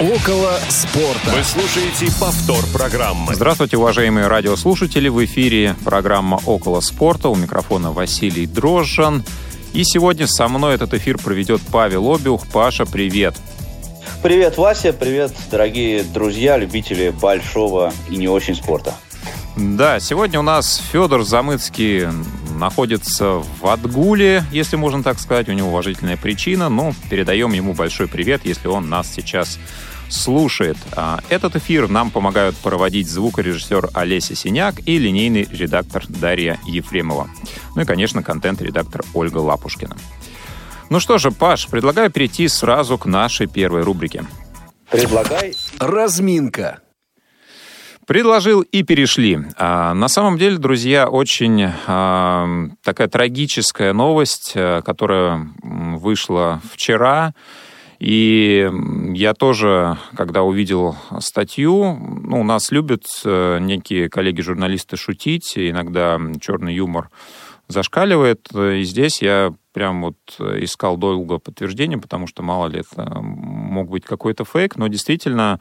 Около спорта. Вы слушаете повтор программы. Здравствуйте, уважаемые радиослушатели. В эфире программа «Около спорта». У микрофона Василий Дрожжан. И сегодня со мной этот эфир проведет Павел Обиух. Паша, привет. Привет, Вася. Привет, дорогие друзья, любители большого и не очень спорта. Да, сегодня у нас Федор Замыцкий находится в Адгуле, если можно так сказать. У него уважительная причина, но передаем ему большой привет, если он нас сейчас слушает. А, этот эфир нам помогают проводить звукорежиссер Олеся Синяк и линейный редактор Дарья Ефремова. Ну и, конечно, контент-редактор Ольга Лапушкина. Ну что же, Паш, предлагаю перейти сразу к нашей первой рубрике. Предлагай. Разминка. Предложил и перешли. А, на самом деле, друзья, очень а, такая трагическая новость, а, которая вышла вчера. И я тоже, когда увидел статью, ну, у нас любят э, некие коллеги-журналисты шутить, иногда черный юмор зашкаливает. И здесь я прям вот искал долго подтверждение, потому что мало ли это мог быть какой-то фейк, но действительно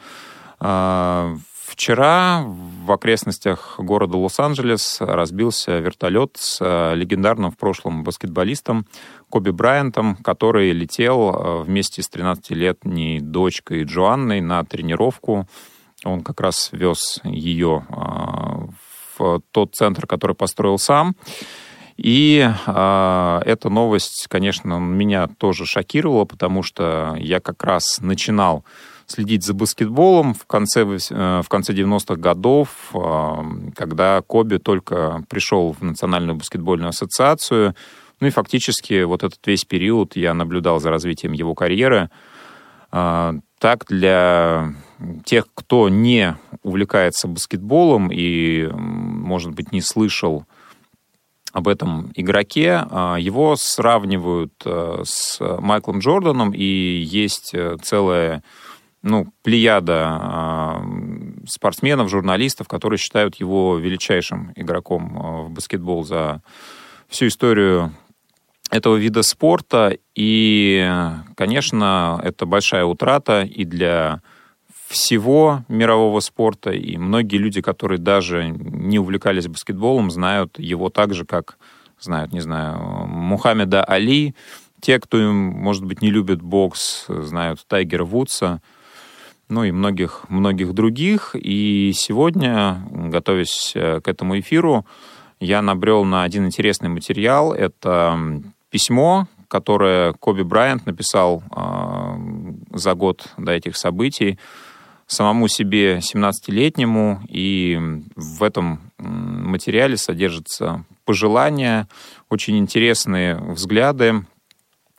Вчера в окрестностях города Лос-Анджелес разбился вертолет с э, легендарным в прошлом баскетболистом Коби Брайантом, который летел э, вместе с 13-летней дочкой Джоанной на тренировку. Он как раз вез ее э, в тот центр, который построил сам. И э, эта новость, конечно, меня тоже шокировала, потому что я как раз начинал следить за баскетболом в конце, э, в конце 90-х годов, э, когда Коби только пришел в Национальную баскетбольную ассоциацию. Ну и фактически вот этот весь период я наблюдал за развитием его карьеры. Э, так, для тех, кто не увлекается баскетболом и, может быть, не слышал об этом игроке. Его сравнивают с Майклом Джорданом, и есть целая ну, плеяда э, спортсменов, журналистов, которые считают его величайшим игроком э, в баскетбол за всю историю этого вида спорта. И, конечно, это большая утрата и для всего мирового спорта. И многие люди, которые даже не увлекались баскетболом, знают его так же, как знают, не знаю, Мухаммеда Али. Те, кто, может быть, не любит бокс, знают Тайгера Вудса – ну и многих, многих других. И сегодня, готовясь э, к этому эфиру, я набрел на один интересный материал. Это письмо, которое Коби Брайант написал э, за год до этих событий самому себе 17-летнему. И в этом материале содержатся пожелания, очень интересные взгляды.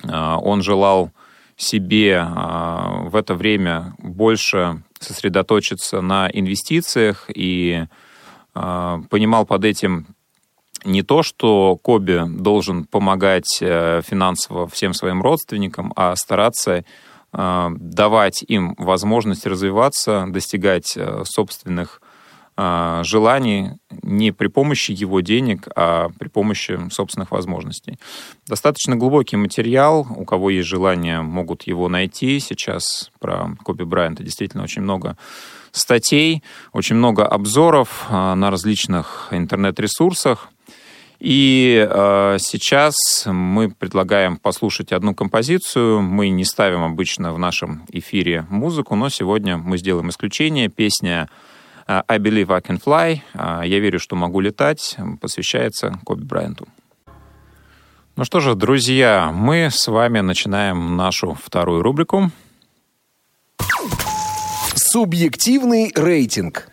Э, он желал себе а, в это время больше сосредоточиться на инвестициях и а, понимал под этим не то, что Коби должен помогать э, финансово всем своим родственникам, а стараться а, давать им возможность развиваться, достигать э, собственных желаний не при помощи его денег, а при помощи собственных возможностей. Достаточно глубокий материал. У кого есть желание, могут его найти. Сейчас про Коби Брайанта действительно очень много статей, очень много обзоров а, на различных интернет-ресурсах. И э, сейчас мы предлагаем послушать одну композицию. Мы не ставим обычно в нашем эфире музыку, но сегодня мы сделаем исключение. Песня а, I Believe I Can Fly, а, я верю, что могу летать, посвящается Коби Брайанту. Ну что же, друзья, мы с вами начинаем нашу вторую рубрику. Субъективный рейтинг.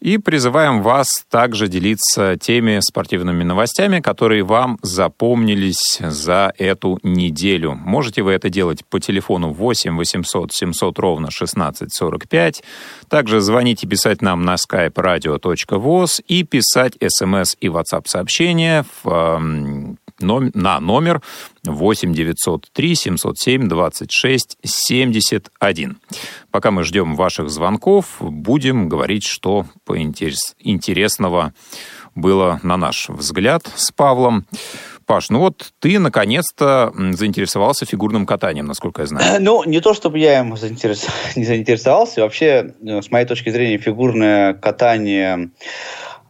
И призываем вас также делиться теми спортивными новостями, которые вам запомнились за эту неделю. Можете вы это делать по телефону 8 800 700 ровно 1645. Также звонить и писать нам на skype radio.voz и писать смс и WhatsApp сообщения в на номер 8 903 707 26 71. Пока мы ждем ваших звонков, будем говорить, что по интересного было, на наш взгляд, с Павлом. Паш, ну вот ты наконец-то заинтересовался фигурным катанием, насколько я знаю. Ну, не то чтобы я им заинтерес... не заинтересовался. Вообще, э, с моей точки зрения, фигурное катание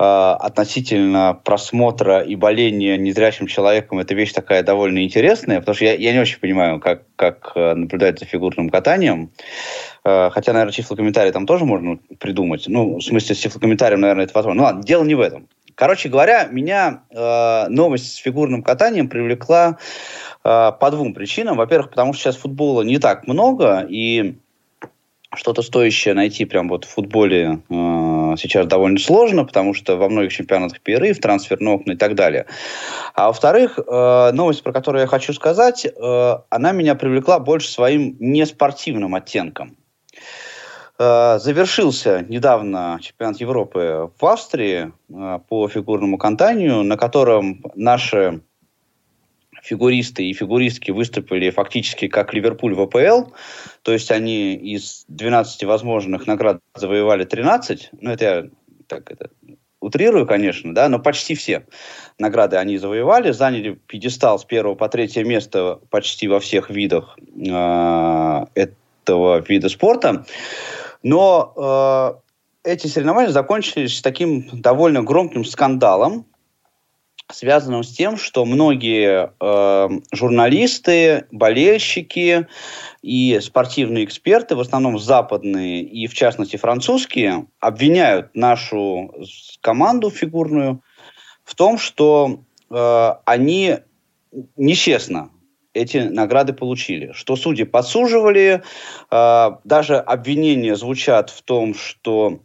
относительно просмотра и боления незрячим человеком это вещь такая довольно интересная, потому что я, я не очень понимаю, как, как э, наблюдать за фигурным катанием. Э, хотя, наверное, тифлокомментарий там тоже можно придумать. Ну, в смысле, с тифлокомментарием, наверное, это возможно. Ну ладно, дело не в этом. Короче говоря, меня э, новость с фигурным катанием привлекла э, по двум причинам. Во-первых, потому что сейчас футбола не так много, и что-то стоящее найти прям вот в футболе э, сейчас довольно сложно, потому что во многих чемпионатах перерыв, трансферные окна и так далее. А во-вторых, э, новость, про которую я хочу сказать, э, она меня привлекла больше своим неспортивным оттенком. Э, завершился недавно чемпионат Европы в Австрии э, по фигурному катанию, на котором наши фигуристы и фигуристки выступили фактически как Ливерпуль в АПЛ, то есть они из 12 возможных наград завоевали 13, ну это я так это утрирую, конечно, да, но почти все награды они завоевали, заняли пьедестал с первого по третье место почти во всех видах э, этого вида спорта. Но э, эти соревнования закончились таким довольно громким скандалом, связанным с тем, что многие э, журналисты, болельщики и спортивные эксперты, в основном западные и в частности французские, обвиняют нашу команду фигурную в том, что э, они нечестно эти награды получили. Что судьи подсуживали, э, даже обвинения звучат в том, что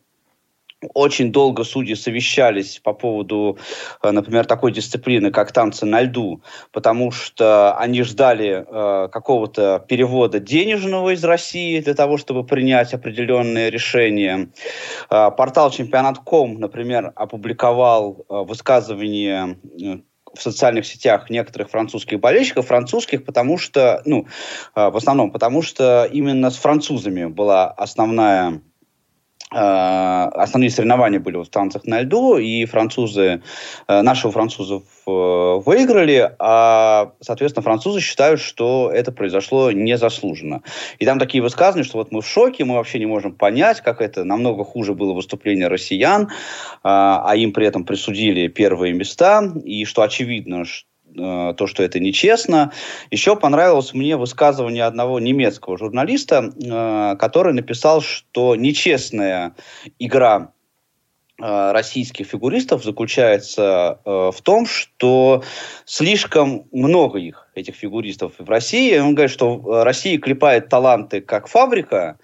очень долго судьи совещались по поводу, э, например, такой дисциплины, как танцы на льду, потому что они ждали э, какого-то перевода денежного из России для того, чтобы принять определенные решения. Э, портал чемпионат.ком, например, опубликовал э, высказывание э, в социальных сетях некоторых французских болельщиков, французских, потому что, ну, э, в основном, потому что именно с французами была основная основные соревнования были в танцах на льду, и французы, э, наши французов выиграли, а, соответственно, французы считают, что это произошло незаслуженно. И там такие высказывания, что вот мы в шоке, мы вообще не можем понять, как это намного хуже было выступление россиян, а им при этом присудили первые места, и что очевидно, что э, то, что это нечестно. Еще понравилось мне высказывание одного немецкого журналиста, э, который написал, что нечестная игра Э, российских фигуристов заключается в том, что слишком много их, этих фигуристов в России. Он говорит, что Россия клепает таланты как фабрика,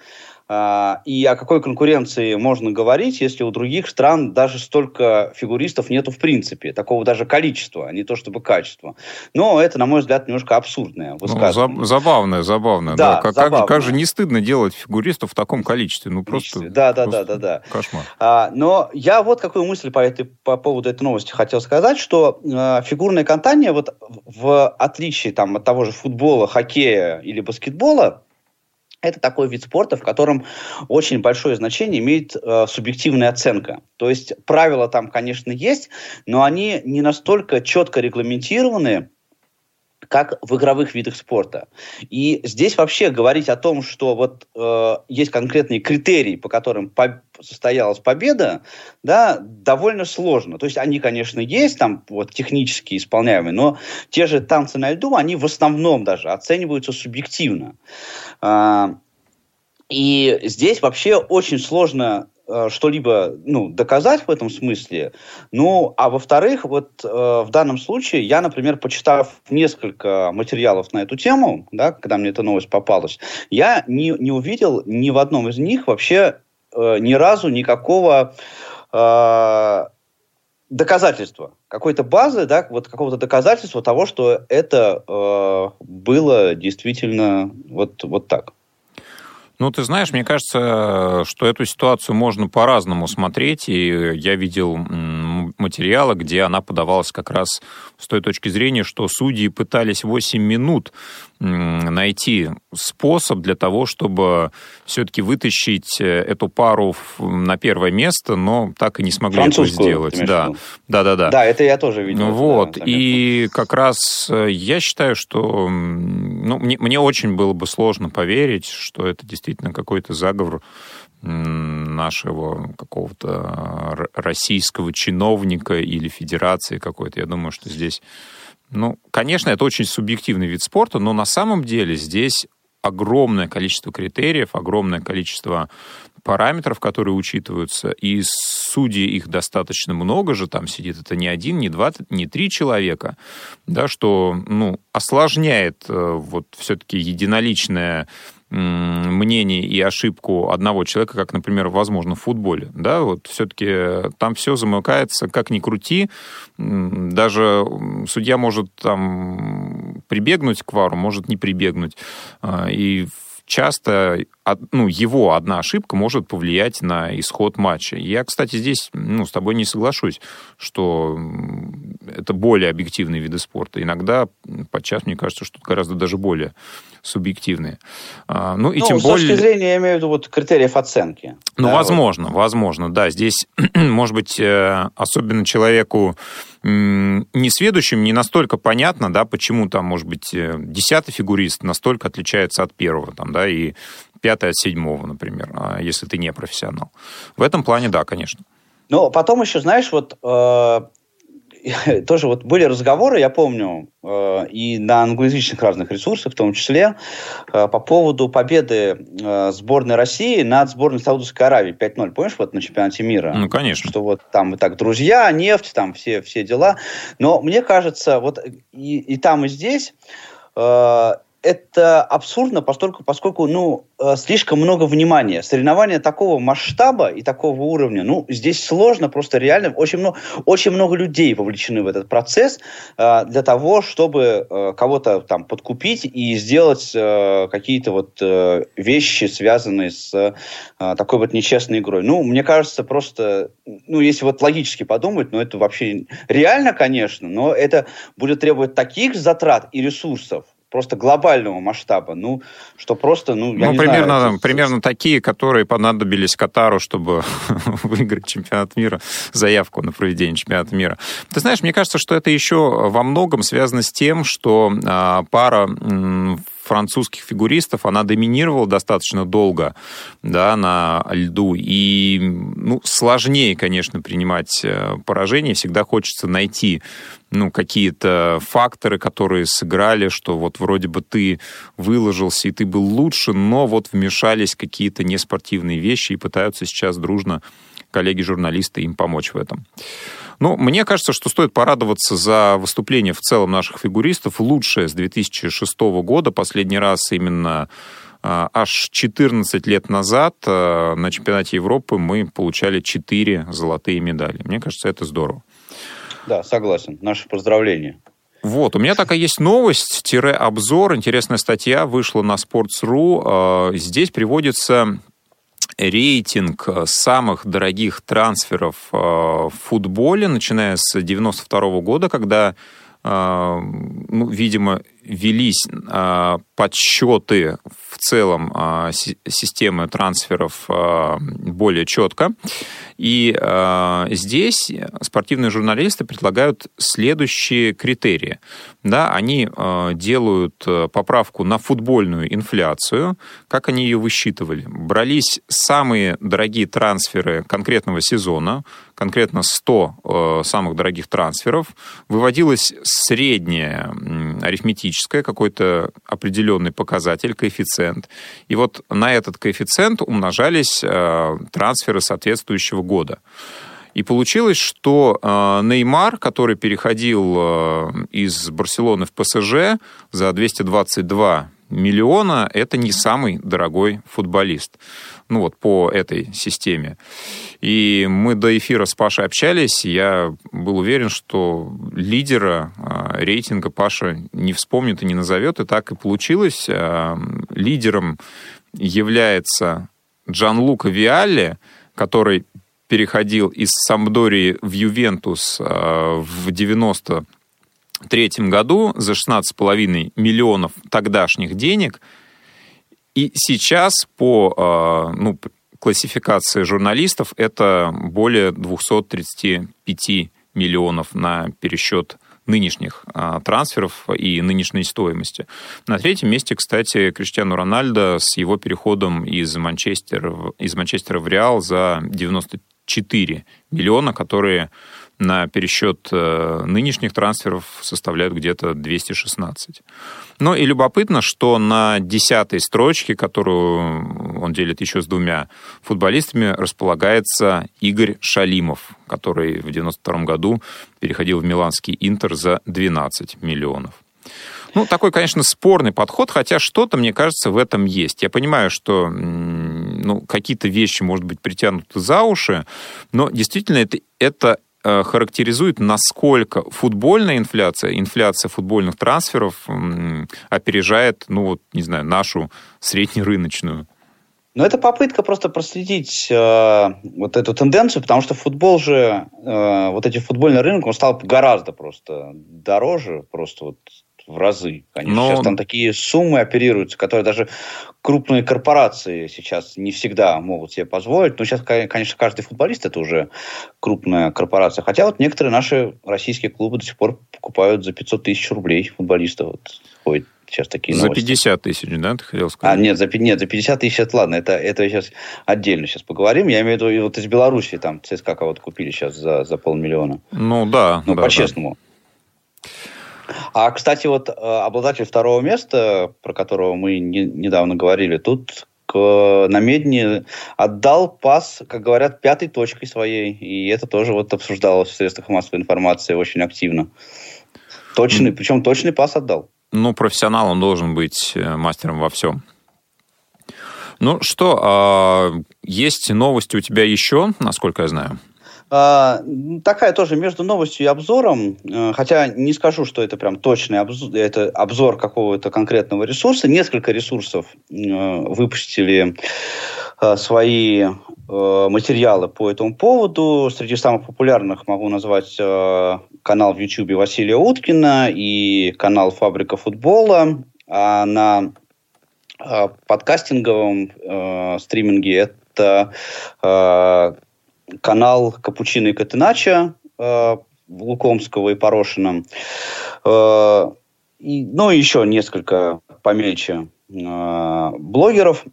и о какой конкуренции можно говорить, если у других стран даже столько фигуристов нету в принципе, такого даже количества, а не то чтобы качества. Но это, на мой взгляд, немножко абсурдное ну, высказывание. Ну, забавное, забавное. Да, да. Как, забавное. Как, как же не стыдно делать фигуристов в таком количестве? Ну, просто... Да, да, просто да, да, да. Кошмар. А, но я вот какую мысль по, этой, по поводу этой новости хотел сказать, что э, фигурное катание, вот в отличие там, от того же футбола, хоккея или баскетбола, это такой вид спорта, в котором очень большое значение имеет э, субъективная оценка. То есть правила там, конечно, есть, но они не настолько четко регламентированы, как в игровых видах спорта. И здесь вообще говорить о том, что вот э, есть конкретные критерии, по которым по состоялась победа, да, довольно сложно. То есть они, конечно, есть там вот технически исполняемые, но те же танцы на льду, они в основном даже оцениваются субъективно. Э, и здесь вообще очень сложно что-либо ну, доказать в этом смысле. Ну, а во-вторых, вот э, в данном случае я, например, почитав несколько материалов на эту тему, да, когда мне эта новость попалась, я не, не увидел ни в одном из них вообще э, ни разу никакого э, доказательства, какой-то базы, да, вот какого-то доказательства того, что это э, было действительно вот, вот так. Ну, ты знаешь, мне кажется, что эту ситуацию можно по-разному смотреть, и я видел материала, где она подавалась как раз с той точки зрения, что судьи пытались 8 минут найти способ для того, чтобы все-таки вытащить э, эту пару на первое место, но так и не смогли это сделать. Да. да, да, да. Да, это я тоже видел. Вот. Да, и как раз э, я считаю, что ну, мне, мне очень было бы сложно поверить, что это действительно какой-то заговор нашего какого-то российского чиновника или федерации какой-то. Я думаю, что здесь... Ну, конечно, это очень субъективный вид спорта, но на самом деле здесь огромное количество критериев, огромное количество параметров, которые учитываются, и судей их достаточно много же, там сидит это не один, не два, не три человека, да, что, ну, осложняет э, вот все-таки единоличное мнение и ошибку одного человека, как, например, возможно, в футболе. Да, вот все-таки там все замыкается, как ни крути. Даже судья может там прибегнуть к вару, может не прибегнуть. А, и часто ну, его одна ошибка может повлиять на исход матча. Я, кстати, здесь ну, с тобой не соглашусь, что это более объективные виды спорта. Иногда, подчас, мне кажется, что гораздо даже более субъективные. А, ну, и ну, тем с более... точки зрения, я имею в виду, вот, критериев оценки. Ну, да, возможно, вот. возможно, да. Здесь, может быть, э, особенно человеку несведущим не настолько понятно, да, почему там, может быть, э, десятый фигурист настолько отличается от первого, там, да, и пятый от седьмого, например, а если ты не профессионал. В этом плане, да, конечно. Но потом еще, знаешь, вот э, тоже вот были разговоры, я помню, э, и на англоязычных разных ресурсах, в том числе, э, по поводу победы э, сборной России над сборной Саудовской Аравии 5-0. Помнишь, вот на чемпионате мира? Ну, конечно. Что вот там и так друзья, нефть, там все, все дела. Но мне кажется, вот и, и там, и здесь это абсурдно, поскольку, поскольку ну, э, слишком много внимания. Соревнования такого масштаба и такого уровня, ну, здесь сложно, просто реально очень много, очень много людей вовлечены в этот процесс э, для того, чтобы э, кого-то там подкупить и сделать э, какие-то вот э, вещи, связанные с э, такой вот нечестной игрой. Ну, мне кажется, просто, ну, если вот логически подумать, ну, это вообще реально, конечно, но это будет требовать таких затрат и ресурсов, просто глобального масштаба, ну, что просто, ну, я ну, не примерно, знаю. Примерно такие, которые понадобились Катару, чтобы выиграть чемпионат мира, заявку на проведение чемпионата мира. Ты знаешь, мне кажется, что это еще во многом связано с тем, что а, пара французских фигуристов, она доминировала достаточно долго да, на льду. И ну, сложнее, конечно, принимать э, поражение. Всегда хочется найти ну, какие-то факторы, которые сыграли, что вот вроде бы ты выложился и ты был лучше, но вот вмешались какие-то неспортивные вещи и пытаются сейчас дружно коллеги-журналисты им помочь в этом. Ну, мне кажется, что стоит порадоваться за выступление в целом наших фигуристов. Лучшее с 2006 года. Последний раз именно а, аж 14 лет назад а, на чемпионате Европы мы получали 4 золотые медали. Мне кажется, это здорово. Да, согласен. Наши поздравления. Вот, у меня такая есть новость, тире обзор, интересная статья вышла на Sports.ru. А, здесь приводится рейтинг э, самых дорогих трансферов э, в футболе, начиная с 92 года, когда, э, ну, видимо, велись подсчеты в целом системы трансферов более четко. И э, здесь спортивные журналисты предлагают следующие критерии. Да, они э, делают э, поправку на футбольную инфляцию. Как они ее высчитывали? Брались самые дорогие трансферы конкретного сезона, конкретно 100 э, самых дорогих трансферов, выводилось среднее арифметическое, какой-то определенный показатель, коэффициент. И вот на этот коэффициент умножались э, трансферы соответствующего года. И получилось, что э, Неймар, который переходил э, из Барселоны в ПСЖ за 222 миллиона, это не самый дорогой футболист. Ну вот по этой системе. И мы до эфира с Пашей общались, я был уверен, что лидера э, рейтинга Паша не вспомнит и не назовет, и так и получилось. Э, лидером является Джан Лука Виалли, который переходил из Самдории в Ювентус в 90 третьем году за 16,5 миллионов тогдашних денег. И сейчас по ну, классификации журналистов это более 235 миллионов на пересчет нынешних а, трансферов и нынешней стоимости. На третьем месте, кстати, Криштиану Рональдо с его переходом из Манчестера, из Манчестера в Реал за 94 миллиона, которые на пересчет э, нынешних трансферов составляют где-то 216. Ну и любопытно, что на десятой строчке, которую он делит еще с двумя футболистами, располагается Игорь Шалимов, который в 92 году переходил в миланский Интер за 12 миллионов. Ну, такой, конечно, спорный подход, хотя что-то, мне кажется, в этом есть. Я понимаю, что ну, какие-то вещи, может быть, притянуты за уши, но действительно это, это Э, характеризует, насколько футбольная инфляция, инфляция футбольных трансферов опережает, ну вот, не знаю, нашу среднерыночную. Ну, это попытка просто проследить э, вот эту тенденцию, потому что футбол же, э, вот эти футбольный рынок, он стал гораздо просто дороже, просто вот в разы. Конечно. Но... Сейчас там такие суммы оперируются, которые даже крупные корпорации сейчас не всегда могут себе позволить. Но сейчас, конечно, каждый футболист это уже крупная корпорация. Хотя вот некоторые наши российские клубы до сих пор покупают за 500 тысяч рублей футболистов. Вот ходит сейчас такие за новости. За 50 тысяч, да, ты хотел сказать? А, нет, за, нет, за 50 тысяч, это ладно, это, это сейчас отдельно сейчас поговорим. Я имею в виду, вот из Беларуси там ЦСКА кого-то купили сейчас за, за полмиллиона. Ну, да. Ну, да, по-честному. Да. А, кстати, вот э, обладатель второго места, про которого мы не, недавно говорили, тут к, на Медне отдал пас, как говорят, пятой точкой своей. И это тоже вот обсуждалось в средствах массовой информации очень активно. Точный, причем точный пас отдал. Ну, профессионал, он должен быть э, мастером во всем. Ну что, а, есть новости у тебя еще, насколько я знаю? А, такая тоже между новостью и обзором, э, хотя не скажу, что это прям точный обзор, это обзор какого-то конкретного ресурса. Несколько ресурсов э, выпустили э, свои материалы по этому поводу. Среди самых популярных могу назвать канал в YouTube Василия Уткина и канал «Фабрика футбола». А на подкастинговом стриминге это канал Капучино и Катенача э, Лукомского и Порошина. Э, и, ну, еще несколько помельче э, блогеров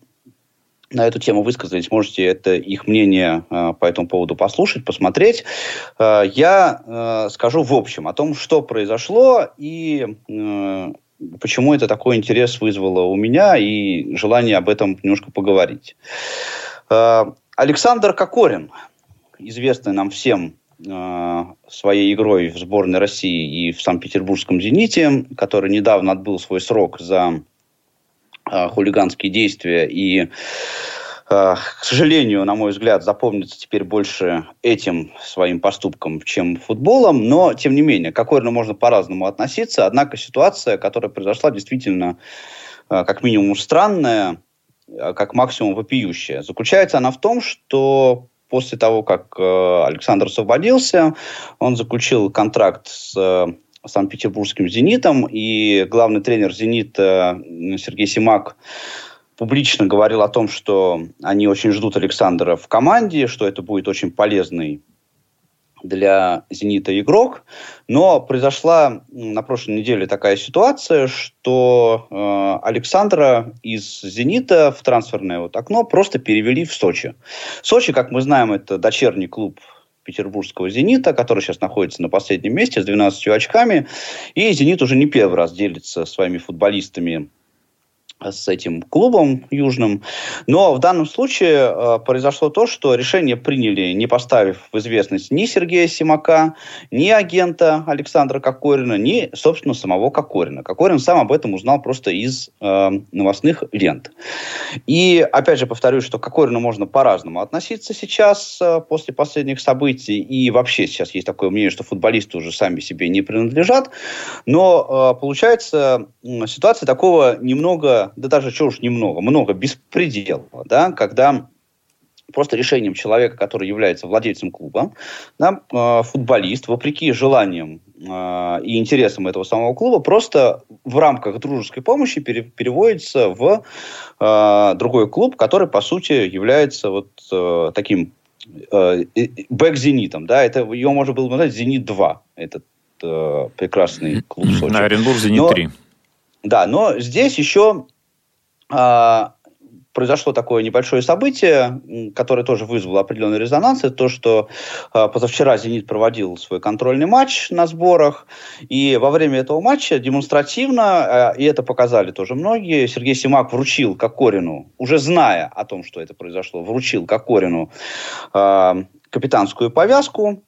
на эту тему высказались. Можете это их мнение э, по этому поводу послушать, посмотреть. Э, я э, скажу в общем о том, что произошло и э, почему это такой интерес вызвало у меня и желание об этом немножко поговорить. Э, Александр Кокорин – известный нам всем э, своей игрой в сборной России и в Санкт-Петербургском «Зените», который недавно отбыл свой срок за э, хулиганские действия и э, к сожалению, на мой взгляд, запомнится теперь больше этим своим поступком, чем футболом. Но, тем не менее, к Кокорину можно по-разному относиться. Однако ситуация, которая произошла, действительно как минимум странная, как максимум вопиющая. Заключается она в том, что после того, как э, Александр освободился, он заключил контракт с э, Санкт-Петербургским «Зенитом», и главный тренер «Зенита» Сергей Симак публично говорил о том, что они очень ждут Александра в команде, что это будет очень полезный для «Зенита» игрок. Но произошла на прошлой неделе такая ситуация, что э, Александра из «Зенита» в трансферное вот окно просто перевели в Сочи. Сочи, как мы знаем, это дочерний клуб петербургского «Зенита», который сейчас находится на последнем месте с 12 очками. И «Зенит» уже не первый раз делится своими футболистами с этим клубом южным. Но в данном случае э, произошло то, что решение приняли, не поставив в известность ни Сергея Симака, ни агента Александра Кокорина, ни, собственно, самого Кокорина. Кокорин сам об этом узнал просто из э, новостных лент. И, опять же, повторюсь, что к Кокорину можно по-разному относиться сейчас, э, после последних событий. И вообще сейчас есть такое мнение, что футболисты уже сами себе не принадлежат. Но э, получается э, ситуация такого немного да даже чего уж немного, много беспредела, да, когда просто решением человека, который является владельцем клуба, да, э, футболист, вопреки желаниям э, и интересам этого самого клуба, просто в рамках дружеской помощи пере, переводится в э, другой клуб, который, по сути, является вот э, таким э, бэк-зенитом. Да, это, его можно было назвать «Зенит-2», этот э, прекрасный клуб Сочи. Оренбург «Зенит-3». Да, но здесь еще произошло такое небольшое событие, которое тоже вызвало определенный резонанс. Это то, что э, позавчера «Зенит» проводил свой контрольный матч на сборах. И во время этого матча демонстративно, э, и это показали тоже многие, Сергей Симак вручил Кокорину, уже зная о том, что это произошло, вручил Кокорину капитанскую повязку.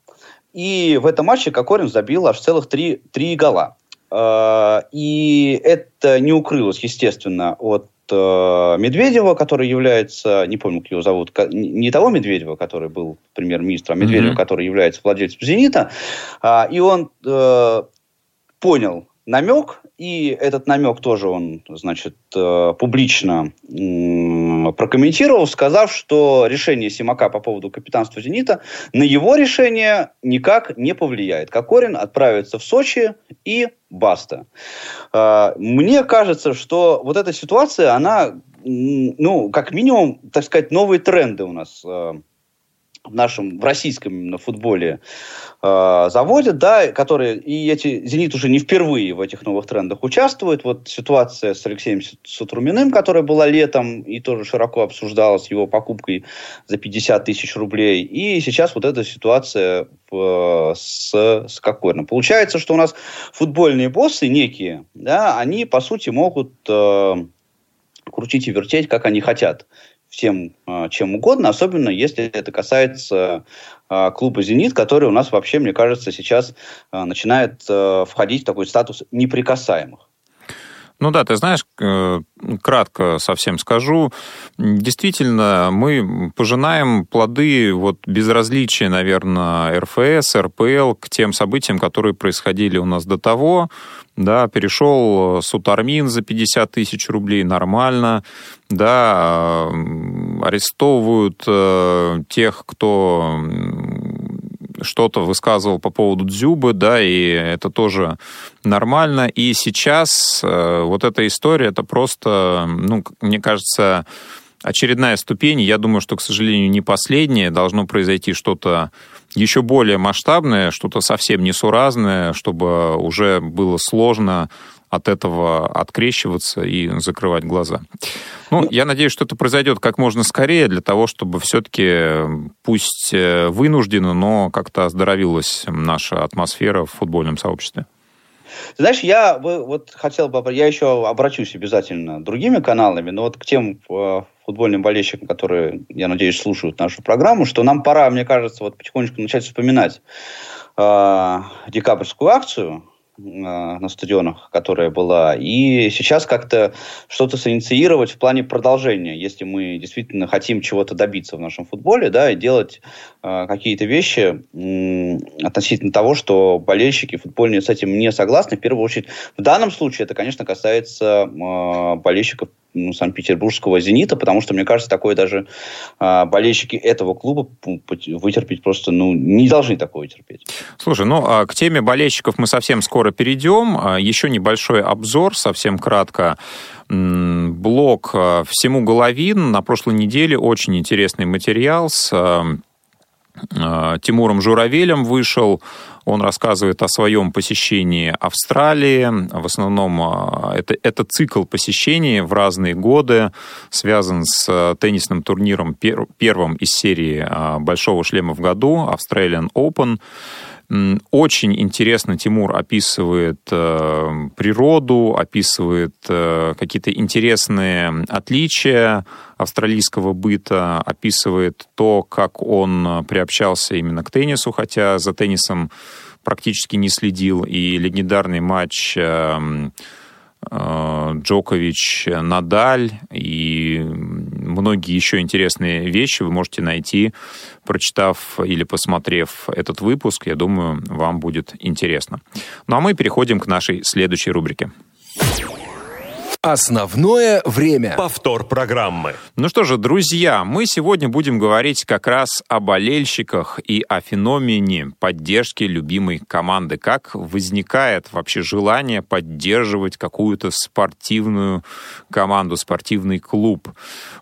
И в этом матче Кокорин забил аж целых три, три гола. И это не укрылось, естественно, от Медведева, который является, не помню, как его зовут, не того Медведева, который был премьер-министром, а Медведева, mm-hmm. который является владельцем «Зенита», а, и он э, понял намек, и этот намек тоже он, значит, э, публично прокомментировал, сказав, что решение Симака по поводу капитанства «Зенита» на его решение никак не повлияет. Кокорин отправится в Сочи и баста. Э, мне кажется, что вот эта ситуация, она, ну, как минимум, так сказать, новые тренды у нас э, в нашем, в российском именно футболе э, заводят, да, которые, и эти, «Зенит» уже не впервые в этих новых трендах участвует. Вот ситуация с Алексеем Сутруминым, которая была летом и тоже широко обсуждалась его покупкой за 50 тысяч рублей. И сейчас вот эта ситуация в, с, с Кокорным. Получается, что у нас футбольные боссы некие, да, они, по сути, могут э, крутить и вертеть, как они хотят всем а, чем угодно, особенно если это касается а, клуба «Зенит», который у нас вообще, мне кажется, сейчас а, начинает входить в такой статус неприкасаемых. Ну да, ты знаешь, э, кратко совсем скажу. Действительно, мы пожинаем плоды вот безразличия, наверное, РФС, РПЛ к тем событиям, которые происходили у нас до того. Да, перешел Сутармин за 50 тысяч рублей, нормально. Да, арестовывают э, тех, кто что-то высказывал по поводу Дзюбы, да, и это тоже нормально. И сейчас э, вот эта история, это просто, ну, мне кажется, очередная ступень. Я думаю, что, к сожалению, не последняя. Должно произойти что-то еще более масштабное, что-то совсем несуразное, чтобы уже было сложно от этого открещиваться и закрывать глаза. Ну, я надеюсь, что это произойдет как можно скорее для того, чтобы все-таки, пусть э, вынужденно, но как-то оздоровилась наша атмосфера в футбольном сообществе. знаешь, я вот хотел бы, я еще обращусь обязательно другими каналами, но вот к тем э, футбольным болельщикам, которые, я надеюсь, слушают нашу программу, что нам пора, мне кажется, вот потихонечку начать вспоминать э, декабрьскую акцию, на стадионах, которая была, и сейчас как-то что-то синициировать в плане продолжения, если мы действительно хотим чего-то добиться в нашем футболе, да, и делать э, какие-то вещи э, относительно того, что болельщики футбольные с этим не согласны. В первую очередь, в данном случае это, конечно, касается э, болельщиков ну, Санкт-Петербургского «Зенита», потому что, мне кажется, такое даже э, болельщики этого клуба вытерпеть просто, ну, не должны такое терпеть. Слушай, ну, к теме болельщиков мы совсем скоро перейдем. А, еще небольшой обзор, совсем кратко. Блог а, «Всему головин» на прошлой неделе очень интересный материал с Тимуром Журавелем вышел. Он рассказывает о своем посещении Австралии. В основном а, это, это цикл посещений в разные годы, связан с а, теннисным турниром пер, первым из серии а, «Большого шлема в году» Australian Open. Очень интересно Тимур описывает э, природу, описывает э, какие-то интересные отличия австралийского быта, описывает то, как он приобщался именно к теннису, хотя за теннисом практически не следил, и легендарный матч э, э, Джокович, Надаль и многие еще интересные вещи вы можете найти, прочитав или посмотрев этот выпуск. Я думаю, вам будет интересно. Ну а мы переходим к нашей следующей рубрике. Основное время. Повтор программы. Ну что же, друзья, мы сегодня будем говорить как раз о болельщиках и о феномене поддержки любимой команды. Как возникает вообще желание поддерживать какую-то спортивную команду, спортивный клуб.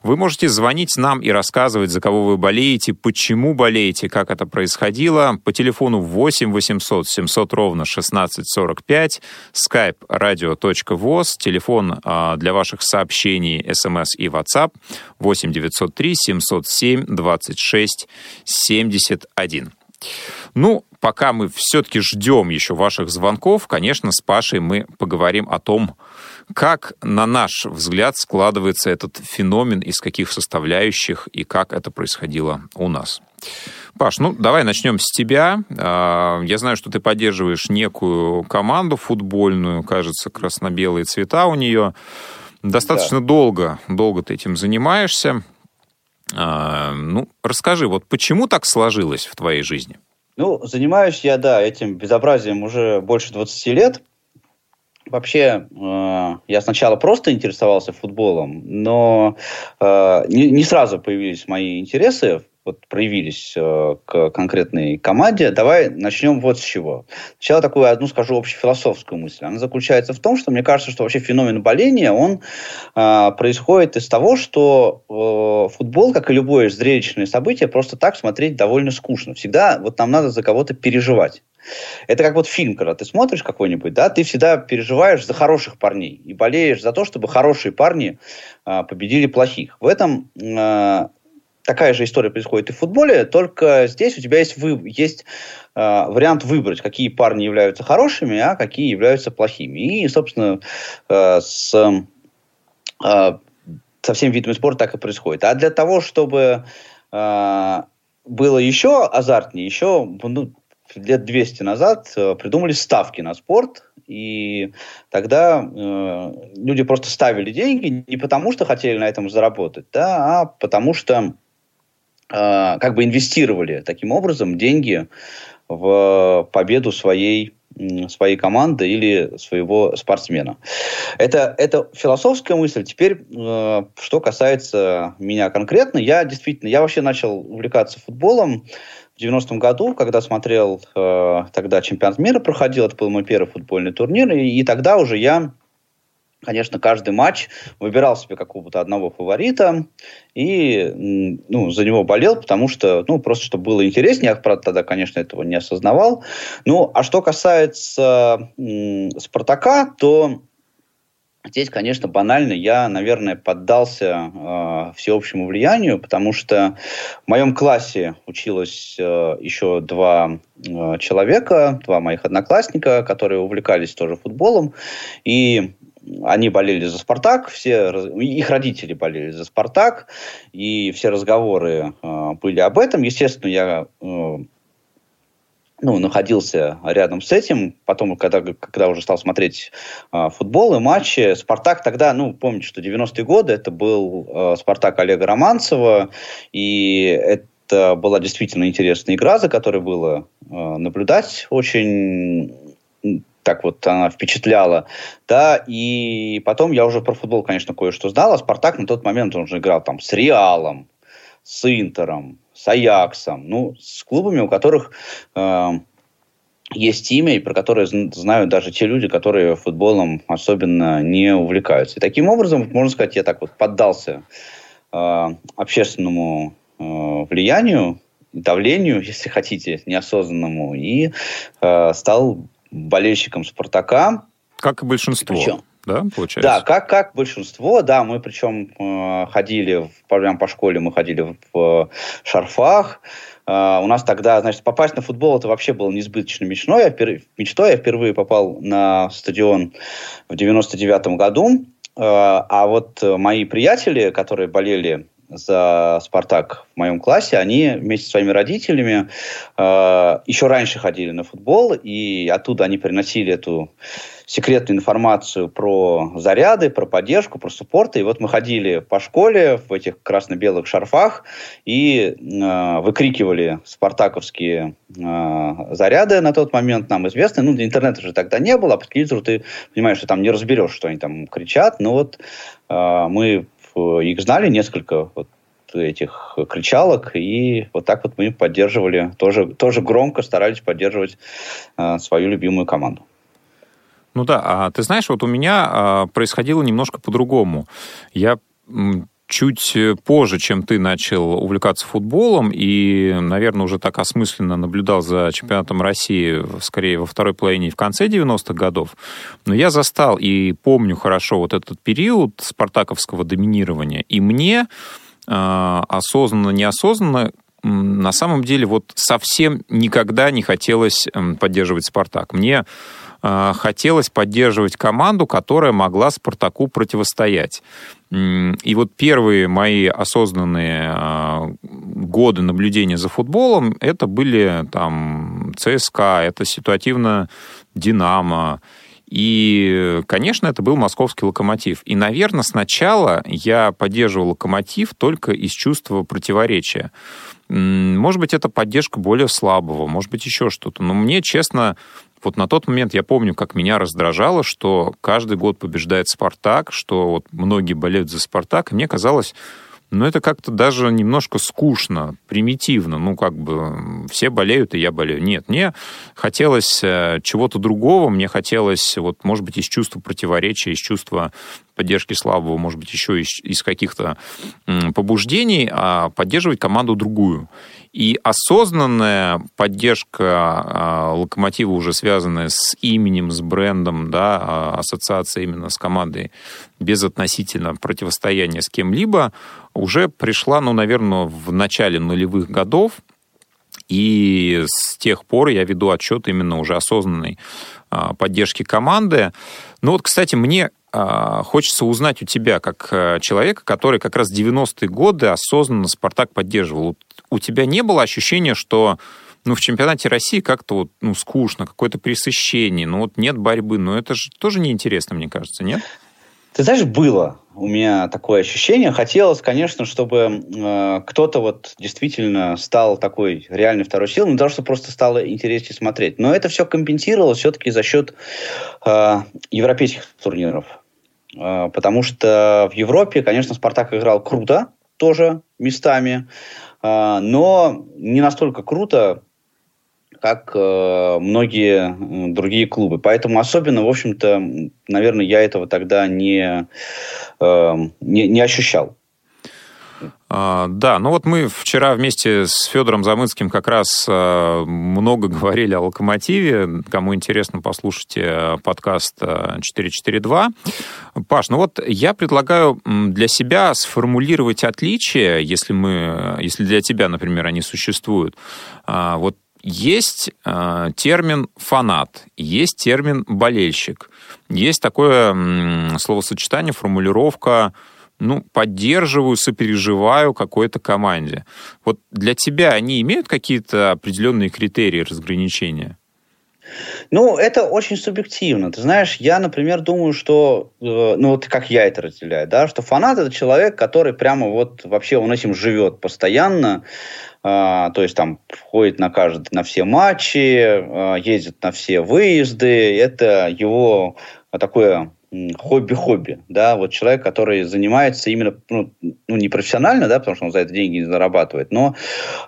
Вы можете звонить нам и рассказывать, за кого вы болеете, почему болеете, как это происходило. По телефону 8 800 700 ровно 1645, skype radio.voz, телефон для ваших сообщений, смс и WhatsApp 8 903 707 26 71. Ну, пока мы все-таки ждем еще ваших звонков, конечно, с Пашей мы поговорим о том, как, на наш взгляд, складывается этот феномен, из каких составляющих и как это происходило у нас. Паш, ну давай начнем с тебя. А, я знаю, что ты поддерживаешь некую команду футбольную, кажется, красно-белые цвета у нее. Достаточно да. долго, долго ты этим занимаешься. А, ну, расскажи, вот почему так сложилось в твоей жизни? Ну, занимаюсь я, да, этим безобразием уже больше 20 лет. Вообще, э, я сначала просто интересовался футболом, но э, не, не сразу появились мои интересы вот проявились э, к конкретной команде. Давай начнем вот с чего. Сначала такую одну скажу общефилософскую мысль. Она заключается в том, что мне кажется, что вообще феномен боления, он э, происходит из того, что э, футбол, как и любое зрелищное событие, просто так смотреть довольно скучно. Всегда вот нам надо за кого-то переживать. Это как вот фильм, когда ты смотришь какой-нибудь, да, ты всегда переживаешь за хороших парней и болеешь за то, чтобы хорошие парни э, победили плохих. В этом э, такая же история происходит и в футболе, только здесь у тебя есть, вы, есть э, вариант выбрать, какие парни являются хорошими, а какие являются плохими. И, собственно, э, с, э, со всеми видами спорта так и происходит. А для того, чтобы э, было еще азартнее, еще ну, лет 200 назад э, придумали ставки на спорт, и тогда э, люди просто ставили деньги не потому, что хотели на этом заработать, да, а потому что как бы инвестировали таким образом деньги в победу своей своей команды или своего спортсмена. Это, это философская мысль. Теперь, э, что касается меня конкретно, я действительно, я вообще начал увлекаться футболом в 90-м году, когда смотрел, э, тогда чемпионат мира проходил, это был мой первый футбольный турнир, и, и тогда уже я конечно, каждый матч выбирал себе какого-то одного фаворита и ну, за него болел, потому что, ну, просто чтобы было интереснее. Я, правда, тогда, конечно, этого не осознавал. Ну, а что касается Спартака, то Здесь, конечно, банально, я, наверное, поддался э, всеобщему влиянию, потому что в моем классе училось э, еще два э, человека, два моих одноклассника, которые увлекались тоже футболом. И они болели за «Спартак», все, их родители болели за «Спартак», и все разговоры э, были об этом. Естественно, я э, ну, находился рядом с этим. Потом, когда, когда уже стал смотреть э, футбол и матчи, «Спартак» тогда, ну, помните, что 90-е годы, это был э, «Спартак» Олега Романцева, и это была действительно интересная игра, за которой было э, наблюдать очень так вот она впечатляла, да, и потом я уже про футбол, конечно, кое-что знал, а Спартак на тот момент он уже играл там с Реалом, с Интером, с Аяксом, ну, с клубами, у которых э, есть имя, и про которые знают даже те люди, которые футболом особенно не увлекаются. И таким образом, можно сказать, я так вот поддался э, общественному э, влиянию, давлению, если хотите, неосознанному, и э, стал болельщиком «Спартака». Как и большинство. Причем, да, получается? Да, как, как большинство, да, мы причем э, ходили, прямо по школе мы ходили в, в шарфах, Uh, у нас тогда, значит, попасть на футбол это вообще было неизбыточной мечтой. Я, впер... мечтой. я впервые попал на стадион в 99 году. Uh, а вот мои приятели, которые болели за «Спартак» в моем классе, они вместе со своими родителями э, еще раньше ходили на футбол, и оттуда они приносили эту секретную информацию про заряды, про поддержку, про суппорт. И вот мы ходили по школе в этих красно-белых шарфах и э, выкрикивали спартаковские э, заряды на тот момент, нам известны. Ну, интернета же тогда не было, а по телевизору ты понимаешь, что там не разберешь, что они там кричат. Но вот э, мы их знали, несколько вот этих кричалок, и вот так вот мы поддерживали, тоже, тоже громко старались поддерживать э, свою любимую команду. Ну да, а ты знаешь, вот у меня а, происходило немножко по-другому. Я чуть позже, чем ты начал увлекаться футболом и, наверное, уже так осмысленно наблюдал за чемпионатом России, скорее, во второй половине и в конце 90-х годов. Но я застал и помню хорошо вот этот период спартаковского доминирования. И мне а, осознанно, неосознанно на самом деле вот совсем никогда не хотелось поддерживать «Спартак». Мне хотелось поддерживать команду, которая могла «Спартаку» противостоять. И вот первые мои осознанные а, годы наблюдения за футболом, это были там ЦСКА, это ситуативно «Динамо», и, конечно, это был московский локомотив. И, наверное, сначала я поддерживал локомотив только из чувства противоречия. Может быть, это поддержка более слабого, может быть, еще что-то. Но мне, честно, вот на тот момент я помню, как меня раздражало, что каждый год побеждает «Спартак», что вот многие болеют за «Спартак», и мне казалось, но это как-то даже немножко скучно, примитивно. Ну, как бы все болеют, и я болею. Нет, мне хотелось э, чего-то другого, мне хотелось, вот, может быть, из чувства противоречия, из чувства поддержки слабого, может быть, еще из, из каких-то побуждений, а поддерживать команду другую. И осознанная поддержка а, локомотива, уже связанная с именем, с брендом, да, а, ассоциация именно с командой, без относительно противостояния с кем-либо, уже пришла, ну, наверное, в начале нулевых годов. И с тех пор я веду отчет именно уже осознанной а, поддержки команды. Ну вот, кстати, мне хочется узнать у тебя, как человека, который как раз 90-е годы осознанно «Спартак» поддерживал у тебя не было ощущения, что ну, в чемпионате России как-то вот, ну, скучно, какое-то пресыщение, ну, вот нет борьбы, но это же тоже неинтересно, мне кажется, нет? Ты знаешь, было у меня такое ощущение. Хотелось, конечно, чтобы э, кто-то вот действительно стал такой реальной второй силой, но того, что просто стало интереснее смотреть. Но это все компенсировалось все-таки за счет э, европейских турниров. Э, потому что в Европе, конечно, Спартак играл круто, тоже местами. А, но не настолько круто, как э, многие другие клубы. Поэтому особенно, в общем-то, наверное, я этого тогда не, э, не, не ощущал. А, да, ну вот мы вчера вместе с Федором Замыцким как раз а, много говорили о «Локомотиве». Кому интересно, послушайте э, подкаст 442. Э, Паш, ну вот я предлагаю для себя сформулировать отличия, если, мы, если для тебя, например, они существуют. А, вот есть термин «фанат», есть термин «болельщик», есть такое словосочетание, формулировка ну, поддерживаю, сопереживаю какой-то команде. Вот для тебя они имеют какие-то определенные критерии разграничения? Ну, это очень субъективно. Ты знаешь, я, например, думаю, что, э, ну вот как я это разделяю, да, что фанат это человек, который прямо вот вообще он этим живет постоянно, э, то есть там ходит на каждый, на все матчи, э, ездит на все выезды, это его такое хобби-хобби, да, вот человек, который занимается именно, ну, ну, не профессионально, да, потому что он за это деньги не зарабатывает, но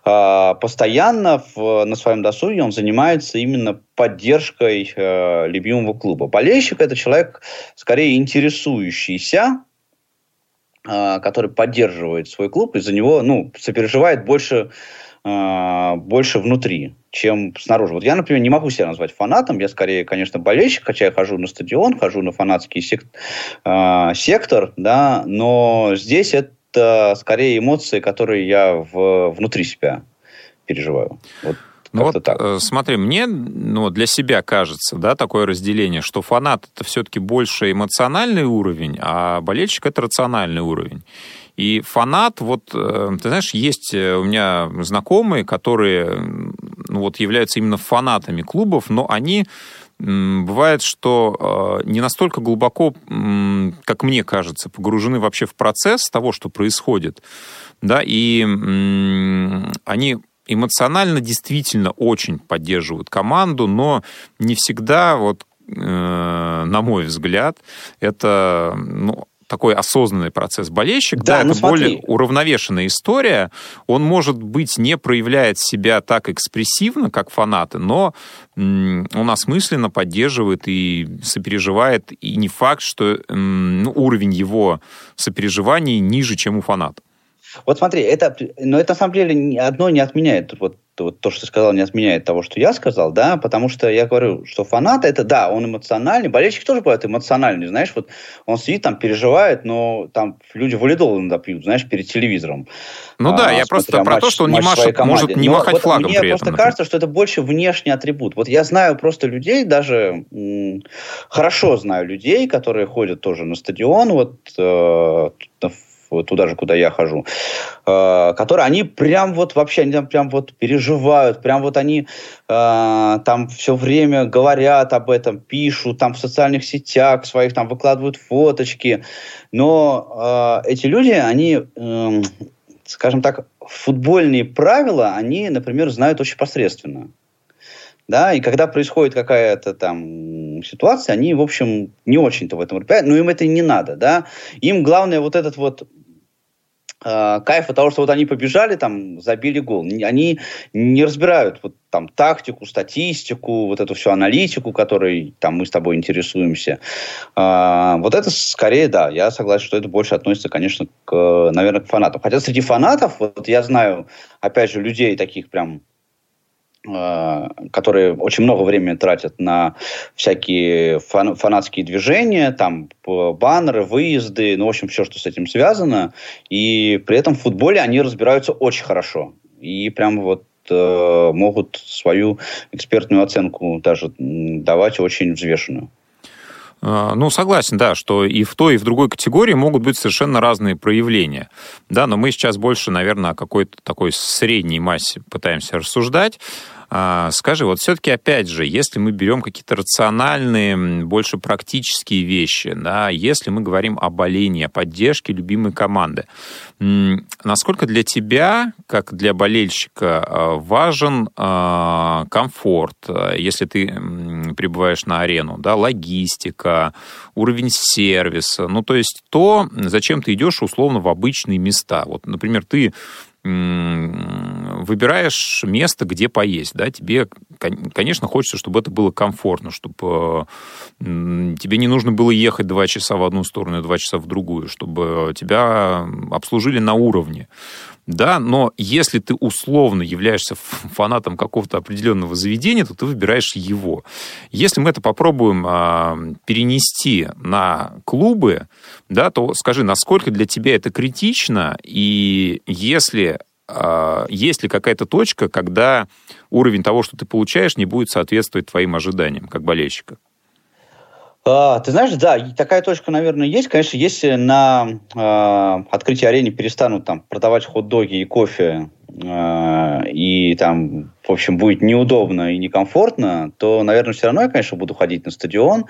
э, постоянно в, на своем досуге он занимается именно поддержкой э, любимого клуба. Болельщик – это человек, скорее, интересующийся, э, который поддерживает свой клуб, и за него, ну, сопереживает больше, э, больше внутри чем снаружи. Вот я, например, не могу себя назвать фанатом, я скорее, конечно, болельщик, хотя я хожу на стадион, хожу на фанатский сек- э, сектор, да, но здесь это скорее эмоции, которые я в, внутри себя переживаю. Вот ну вот, так. Э, смотри, мне ну, для себя кажется, да, такое разделение, что фанат это все-таки больше эмоциональный уровень, а болельщик это рациональный уровень. И фанат, вот, ты знаешь, есть у меня знакомые, которые ну, вот, являются именно фанатами клубов, но они бывает, что не настолько глубоко, как мне кажется, погружены вообще в процесс того, что происходит, да, и они эмоционально действительно очень поддерживают команду, но не всегда, вот, э, на мой взгляд, это ну, такой осознанный процесс. Болельщик, да, да ну это смотри. более уравновешенная история. Он, может быть, не проявляет себя так экспрессивно, как фанаты, но он осмысленно поддерживает и сопереживает. И не факт, что ну, уровень его сопереживаний ниже, чем у фаната. Вот смотри, это, но это на самом деле одно не отменяет, вот, вот то, что ты сказал, не отменяет того, что я сказал, да, потому что я говорю, что фанат это, да, он эмоциональный, болельщик тоже бывает эмоциональный, знаешь, вот он сидит там, переживает, но там люди валидол иногда пьют, знаешь, перед телевизором. Ну а, да, я просто про то, что он не машет, может не но махать вот флагом Мне при просто этом. кажется, что это больше внешний атрибут. Вот я знаю просто людей, даже м- хорошо знаю людей, которые ходят тоже на стадион, вот э, туда же, куда я хожу, э, которые, они прям вот вообще, они там прям вот переживают, прям вот они э, там все время говорят об этом, пишут там в социальных сетях своих, там выкладывают фоточки, но э, эти люди, они, э, скажем так, футбольные правила, они, например, знают очень посредственно. Да, и когда происходит какая-то там ситуация, они, в общем, не очень-то в этом разбираются, но им это не надо, да, им главное вот этот вот кайф от того, что вот они побежали, там, забили гол. Они не разбирают вот там тактику, статистику, вот эту всю аналитику, которой там мы с тобой интересуемся. Э, вот это скорее, да, я согласен, что это больше относится, конечно, к, наверное, к фанатам. Хотя среди фанатов, вот я знаю, опять же, людей таких прям Э, которые очень много времени тратят на всякие фан фанатские движения, там баннеры, выезды, ну, в общем, все, что с этим связано. И при этом в футболе они разбираются очень хорошо. И прям вот э, могут свою экспертную оценку даже давать очень взвешенную. А, ну, согласен, да, что и в той, и в другой категории могут быть совершенно разные проявления. Да, но мы сейчас больше, наверное, о какой-то такой средней массе пытаемся рассуждать. А, скажи, вот все-таки, опять же, если мы берем какие-то рациональные, больше практические вещи, да, если мы говорим о болении, о поддержке любимой команды, насколько для тебя, как для болельщика, а, важен а, комфорт, если ты прибываешь на арену, да, логистика, уровень сервиса, ну, то есть то, зачем ты идешь условно в обычные места. Вот, например, ты выбираешь место, где поесть, да, тебе, конечно, хочется, чтобы это было комфортно, чтобы тебе не нужно было ехать два часа в одну сторону и два часа в другую, чтобы тебя обслужили на уровне. Да, но если ты условно являешься фанатом какого-то определенного заведения, то ты выбираешь его. Если мы это попробуем а, перенести на клубы, да, то скажи, насколько для тебя это критично, и если а, есть ли какая-то точка, когда уровень того, что ты получаешь, не будет соответствовать твоим ожиданиям как болельщика? А, ты знаешь, да, такая точка, наверное, есть. Конечно, если на э, открытии арены перестанут там продавать хот-доги и кофе, э, и там, в общем, будет неудобно и некомфортно, то, наверное, все равно я, конечно, буду ходить на стадион, э,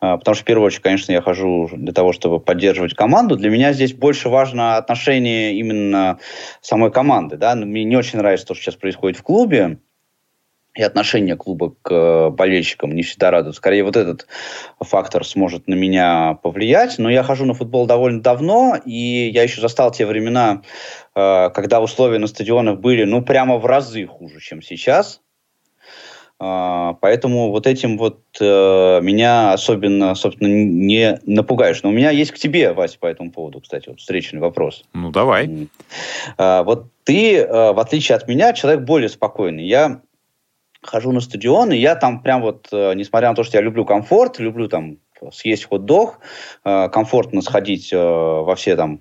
потому что, в первую очередь, конечно, я хожу для того, чтобы поддерживать команду. Для меня здесь больше важно отношение именно самой команды. Да? Мне не очень нравится то, что сейчас происходит в клубе, и отношение клуба к э, болельщикам не всегда радует. Скорее, вот этот фактор сможет на меня повлиять. Но я хожу на футбол довольно давно, и я еще застал те времена, э, когда условия на стадионах были, ну, прямо в разы хуже, чем сейчас. Э, поэтому вот этим вот меня особенно, собственно, не напугаешь. Но у меня есть к тебе, Вася, по этому поводу, кстати, вот встречный вопрос. Ну, давай. Вот ты, в отличие от меня, человек более спокойный. Я хожу на стадион, и я там прям вот, э, несмотря на то, что я люблю комфорт, люблю там съесть хот-дог, э, комфортно сходить э, во все там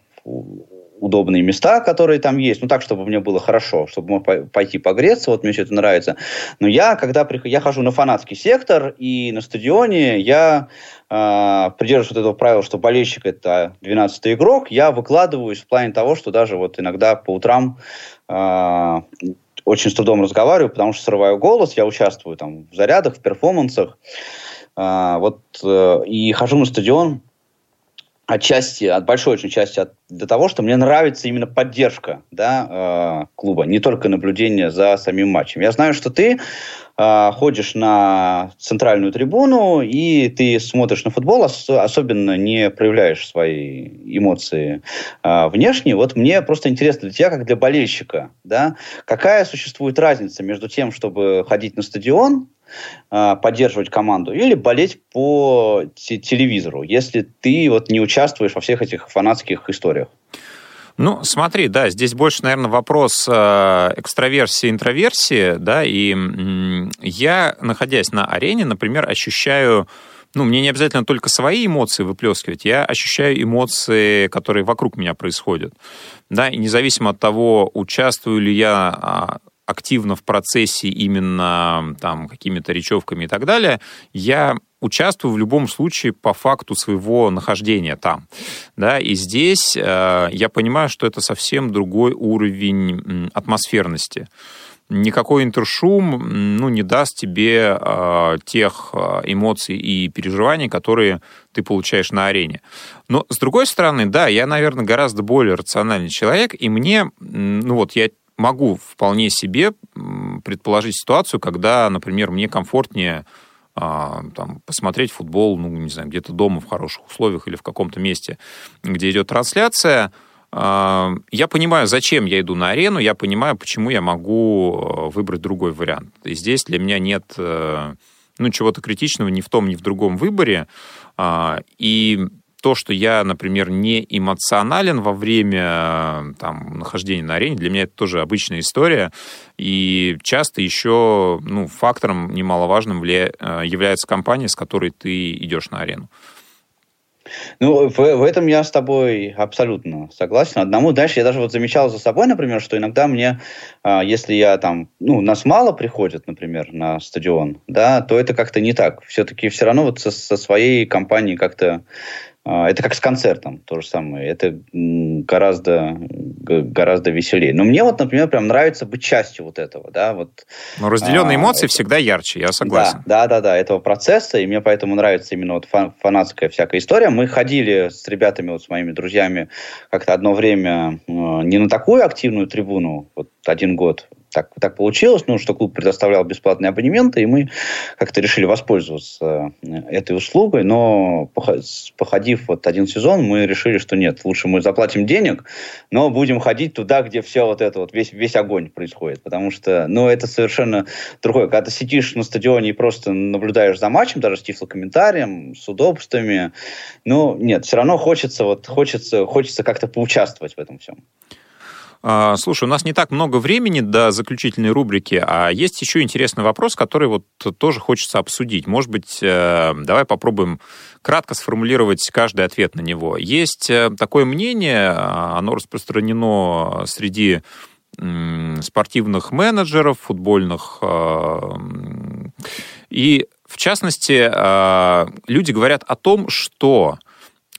удобные места, которые там есть, ну так, чтобы мне было хорошо, чтобы мог пойти погреться, вот мне все это нравится. Но я, когда прихожу, я хожу на фанатский сектор, и на стадионе я э, придерживаюсь вот этого правила, что болельщик это 12-й игрок, я выкладываюсь в плане того, что даже вот иногда по утрам э, очень с трудом разговариваю, потому что срываю голос, я участвую там в зарядах, в перформансах, э, вот, э, и хожу на стадион, отчасти, от большой очень части от, для того, что мне нравится именно поддержка да, э, клуба, не только наблюдение за самим матчем. Я знаю, что ты э, ходишь на центральную трибуну и ты смотришь на футбол, ос- особенно не проявляешь свои эмоции э, внешне. Вот мне просто интересно для тебя, как для болельщика, да, какая существует разница между тем, чтобы ходить на стадион а, поддерживать команду или болеть по телевизору, если ты вот не участвуешь во всех этих фанатских историях? Ну, смотри, да, здесь больше, наверное, вопрос э, экстраверсии, интроверсии, да, и я, находясь на арене, например, ощущаю ну, мне не обязательно только свои эмоции выплескивать, я ощущаю эмоции, которые вокруг меня происходят. Да, и независимо от того, участвую ли я а, активно в процессе именно там какими-то речевками и так далее, я участвую в любом случае по факту своего нахождения там. Да, и здесь э, я понимаю, что это совсем другой уровень атмосферности. Никакой интершум ну, не даст тебе э, тех э, эмоций и переживаний, которые ты получаешь на арене. Но, с другой стороны, да, я, наверное, гораздо более рациональный человек, и мне, ну вот, я могу вполне себе предположить ситуацию, когда, например, мне комфортнее а, там, посмотреть футбол, ну, не знаю, где-то дома в хороших условиях или в каком-то месте, где идет трансляция. А, я понимаю, зачем я иду на арену, я понимаю, почему я могу э, выбрать другой вариант. И здесь для меня нет э, ну, чего-то критичного ни в том, ни в другом выборе. А, и то, что я, например, не эмоционален во время там, нахождения на арене, для меня это тоже обычная история. И часто еще ну, фактором немаловажным влия... Э, является компания, с которой ты идешь на арену. Ну, в, в этом я с тобой абсолютно согласен. Одному, дальше я даже вот замечал за собой, например, что иногда мне, а, если я там, ну, нас мало приходит, например, на стадион, да, то это как-то не так. Все-таки все равно вот со, со своей компанией как-то это как с концертом, то же самое. Это гораздо, гораздо веселее. Но мне вот, например, прям нравится быть частью вот этого, да, вот. Но разделенные а, эмоции это... всегда ярче, я согласен. Да, да, да, да, этого процесса, и мне поэтому нравится именно вот фанатская всякая история. Мы ходили с ребятами, вот с моими друзьями, как-то одно время а, не на такую активную трибуну, вот один год, так, так получилось, ну, что клуб предоставлял бесплатные абонементы, и мы как-то решили воспользоваться э, этой услугой, но походив вот один сезон, мы решили, что нет, лучше мы заплатим денег, но будем ходить туда, где все вот это вот, весь, весь огонь происходит, потому что, ну, это совершенно другое. Когда ты сидишь на стадионе и просто наблюдаешь за матчем, даже с тифлокомментарием, с удобствами, ну, нет, все равно хочется вот, хочется, хочется как-то поучаствовать в этом всем. А, слушай, у нас не так много времени до заключительной рубрики, а есть еще интересный вопрос, который вот тоже хочется обсудить. Может быть, э, давай попробуем кратко сформулировать каждый ответ на него. Есть э, такое мнение, а, оно распространено среди спортивных менеджеров, футбольных. А, и, в частности, люди говорят о том, что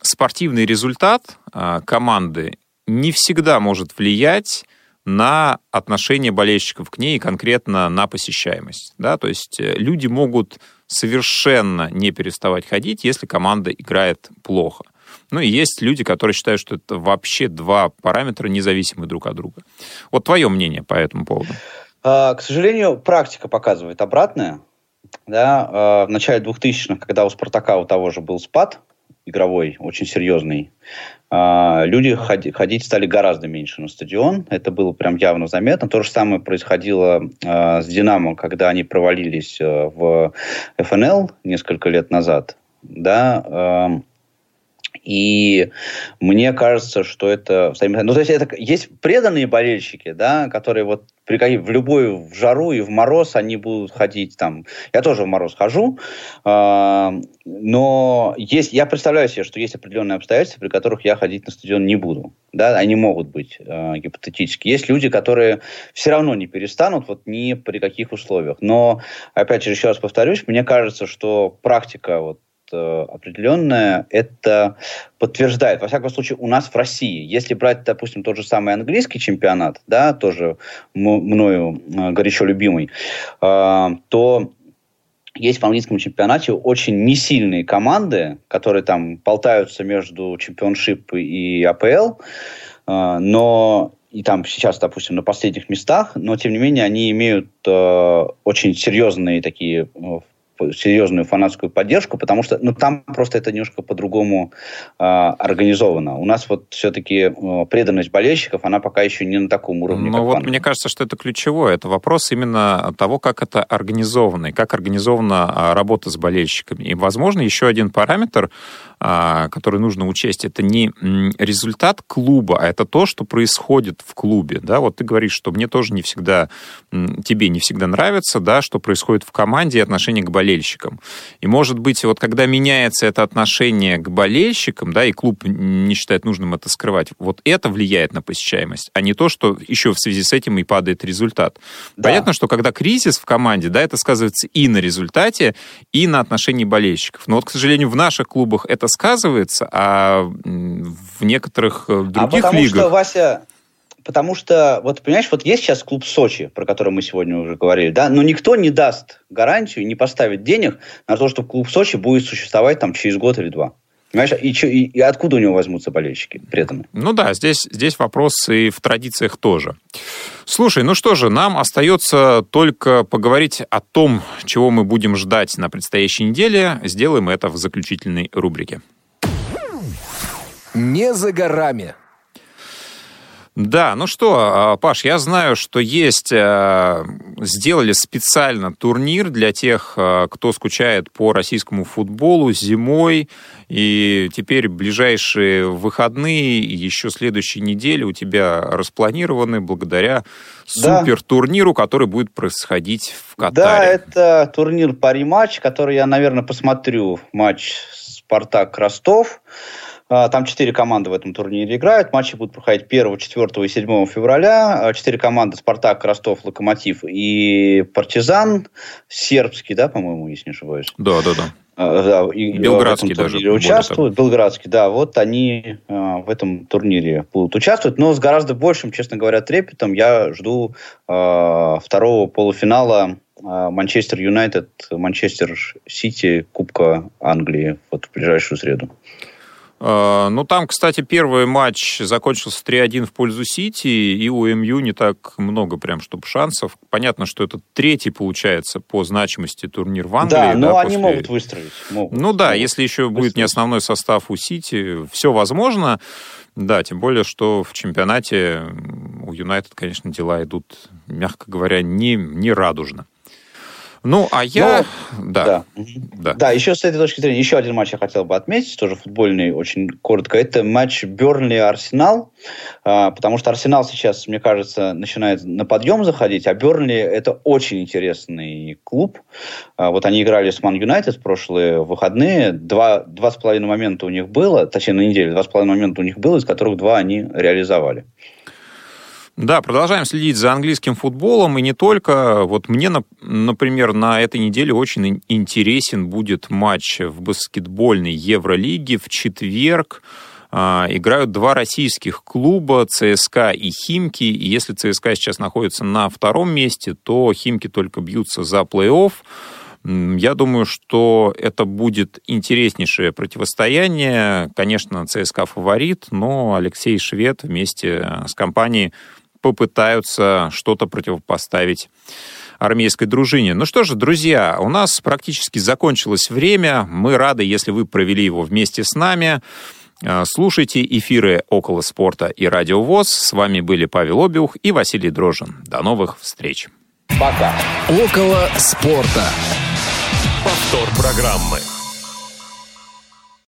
спортивный результат команды не всегда может влиять на отношение болельщиков к ней и конкретно на посещаемость. Да? То есть э, люди могут совершенно не переставать ходить, если команда играет плохо. Ну и есть люди, которые считают, что это вообще два параметра, независимые друг от друга. Вот твое мнение по этому поводу. А, к сожалению, практика показывает обратное. Да, а, в начале 2000-х, когда у «Спартака» у того же был спад игровой, очень серьезный, а, люди ходить стали гораздо меньше на стадион. Это было прям явно заметно. То же самое происходило а, с «Динамо», когда они провалились а, в ФНЛ несколько лет назад. Да, И мне кажется, что это... Ну, то есть, это есть преданные болельщики, да, которые вот при, в любую в жару и в мороз они будут ходить там. Я тоже в мороз хожу, э, но есть, я представляю себе, что есть определенные обстоятельства, при которых я ходить на стадион не буду. Да, они могут быть э, гипотетически. Есть люди, которые все равно не перестанут, вот ни при каких условиях. Но, опять же, еще раз повторюсь, мне кажется, что практика вот определенное, это подтверждает. Во всяком случае, у нас в России, если брать, допустим, тот же самый английский чемпионат, да, тоже мною э, горячо любимый, э, то есть в английском чемпионате очень несильные команды, которые там болтаются между чемпионшип и АПЛ, но и там сейчас, допустим, на последних местах, но тем не менее они имеют э, очень серьезные такие серьезную фанатскую поддержку, потому что ну, там просто это немножко по-другому э, организовано. У нас вот все-таки э, преданность болельщиков, она пока еще не на таком уровне. Ну вот фанат. мне кажется, что это ключевое. Это вопрос именно того, как это организовано, и как организована а, работа с болельщиками. И, возможно, еще один параметр, который нужно учесть, это не результат клуба, а это то, что происходит в клубе. Да? Вот ты говоришь, что мне тоже не всегда, тебе не всегда нравится, да, что происходит в команде и отношение к болельщикам. И, может быть, вот когда меняется это отношение к болельщикам, да, и клуб не считает нужным это скрывать, вот это влияет на посещаемость, а не то, что еще в связи с этим и падает результат. Да. Понятно, что когда кризис в команде, да, это сказывается и на результате, и на отношении болельщиков. Но вот, к сожалению, в наших клубах это сказывается, а в некоторых э, других а потому лигах... Что, Вася, потому что, вот понимаешь, вот есть сейчас клуб Сочи, про который мы сегодня уже говорили, да, но никто не даст гарантию, не поставит денег на то, что клуб Сочи будет существовать там через год или два. Понимаешь, и, и, и откуда у него возьмутся болельщики преданные? Ну да, здесь, здесь вопрос и в традициях тоже. Слушай, ну что же, нам остается только поговорить о том, чего мы будем ждать на предстоящей неделе. Сделаем это в заключительной рубрике. Не за горами. Да, ну что, а, Паш, я знаю, что есть, э, сделали специально турнир для тех, э, кто скучает по российскому футболу зимой, и теперь ближайшие выходные и еще следующей недели у тебя распланированы благодаря да. супер турниру, который будет происходить в Катаре. Да, это турнир Пари-матч, который я, наверное, посмотрю матч Спартак-Ростов. А, там четыре команды в этом турнире играют. Матчи будут проходить 1, 4 и 7 февраля. А, четыре команды Спартак, Ростов, Локомотив и Партизан. Сербский, да, по-моему, если не ошибаюсь. Да, да, да. А, да, и Белградский даже участвуют. Белградский, да, вот они э, в этом турнире будут участвовать, но с гораздо большим, честно говоря, трепетом я жду э, второго полуфинала Манчестер Юнайтед, Манчестер Сити, Кубка Англии вот в ближайшую среду. А, ну, там, кстати, первый матч закончился 3-1 в пользу Сити, и у МЮ не так много прям, чтобы шансов. Понятно, что это третий, получается, по значимости турнир в Англии. Да, но да, они после... могут выстроить. Могут. Ну да, могут если еще выстроить. будет не основной состав у Сити, все возможно. Да, тем более, что в чемпионате у Юнайтед, конечно, дела идут, мягко говоря, не, не радужно. Ну, а я... Но, да. Да. да. Да, еще с этой точки зрения, еще один матч я хотел бы отметить, тоже футбольный, очень коротко. Это матч Бернли-Арсенал, а, потому что Арсенал сейчас, мне кажется, начинает на подъем заходить, а Бернли это очень интересный клуб. А, вот они играли с Ман Юнайтед в прошлые выходные. Два, два с половиной момента у них было, точнее на неделе, два с половиной момента у них было, из которых два они реализовали. Да, продолжаем следить за английским футболом, и не только. Вот мне, например, на этой неделе очень интересен будет матч в баскетбольной Евролиге в четверг. А, играют два российских клуба, ЦСКА и Химки. И если ЦСКА сейчас находится на втором месте, то Химки только бьются за плей-офф. Я думаю, что это будет интереснейшее противостояние. Конечно, ЦСКА фаворит, но Алексей Швед вместе с компанией попытаются что-то противопоставить армейской дружине. Ну что же, друзья, у нас практически закончилось время. Мы рады, если вы провели его вместе с нами. А, слушайте эфиры «Около спорта» и «Радио ВОЗ». С вами были Павел Обиух и Василий Дрожин. До новых встреч. Пока. «Около спорта». Повтор программы.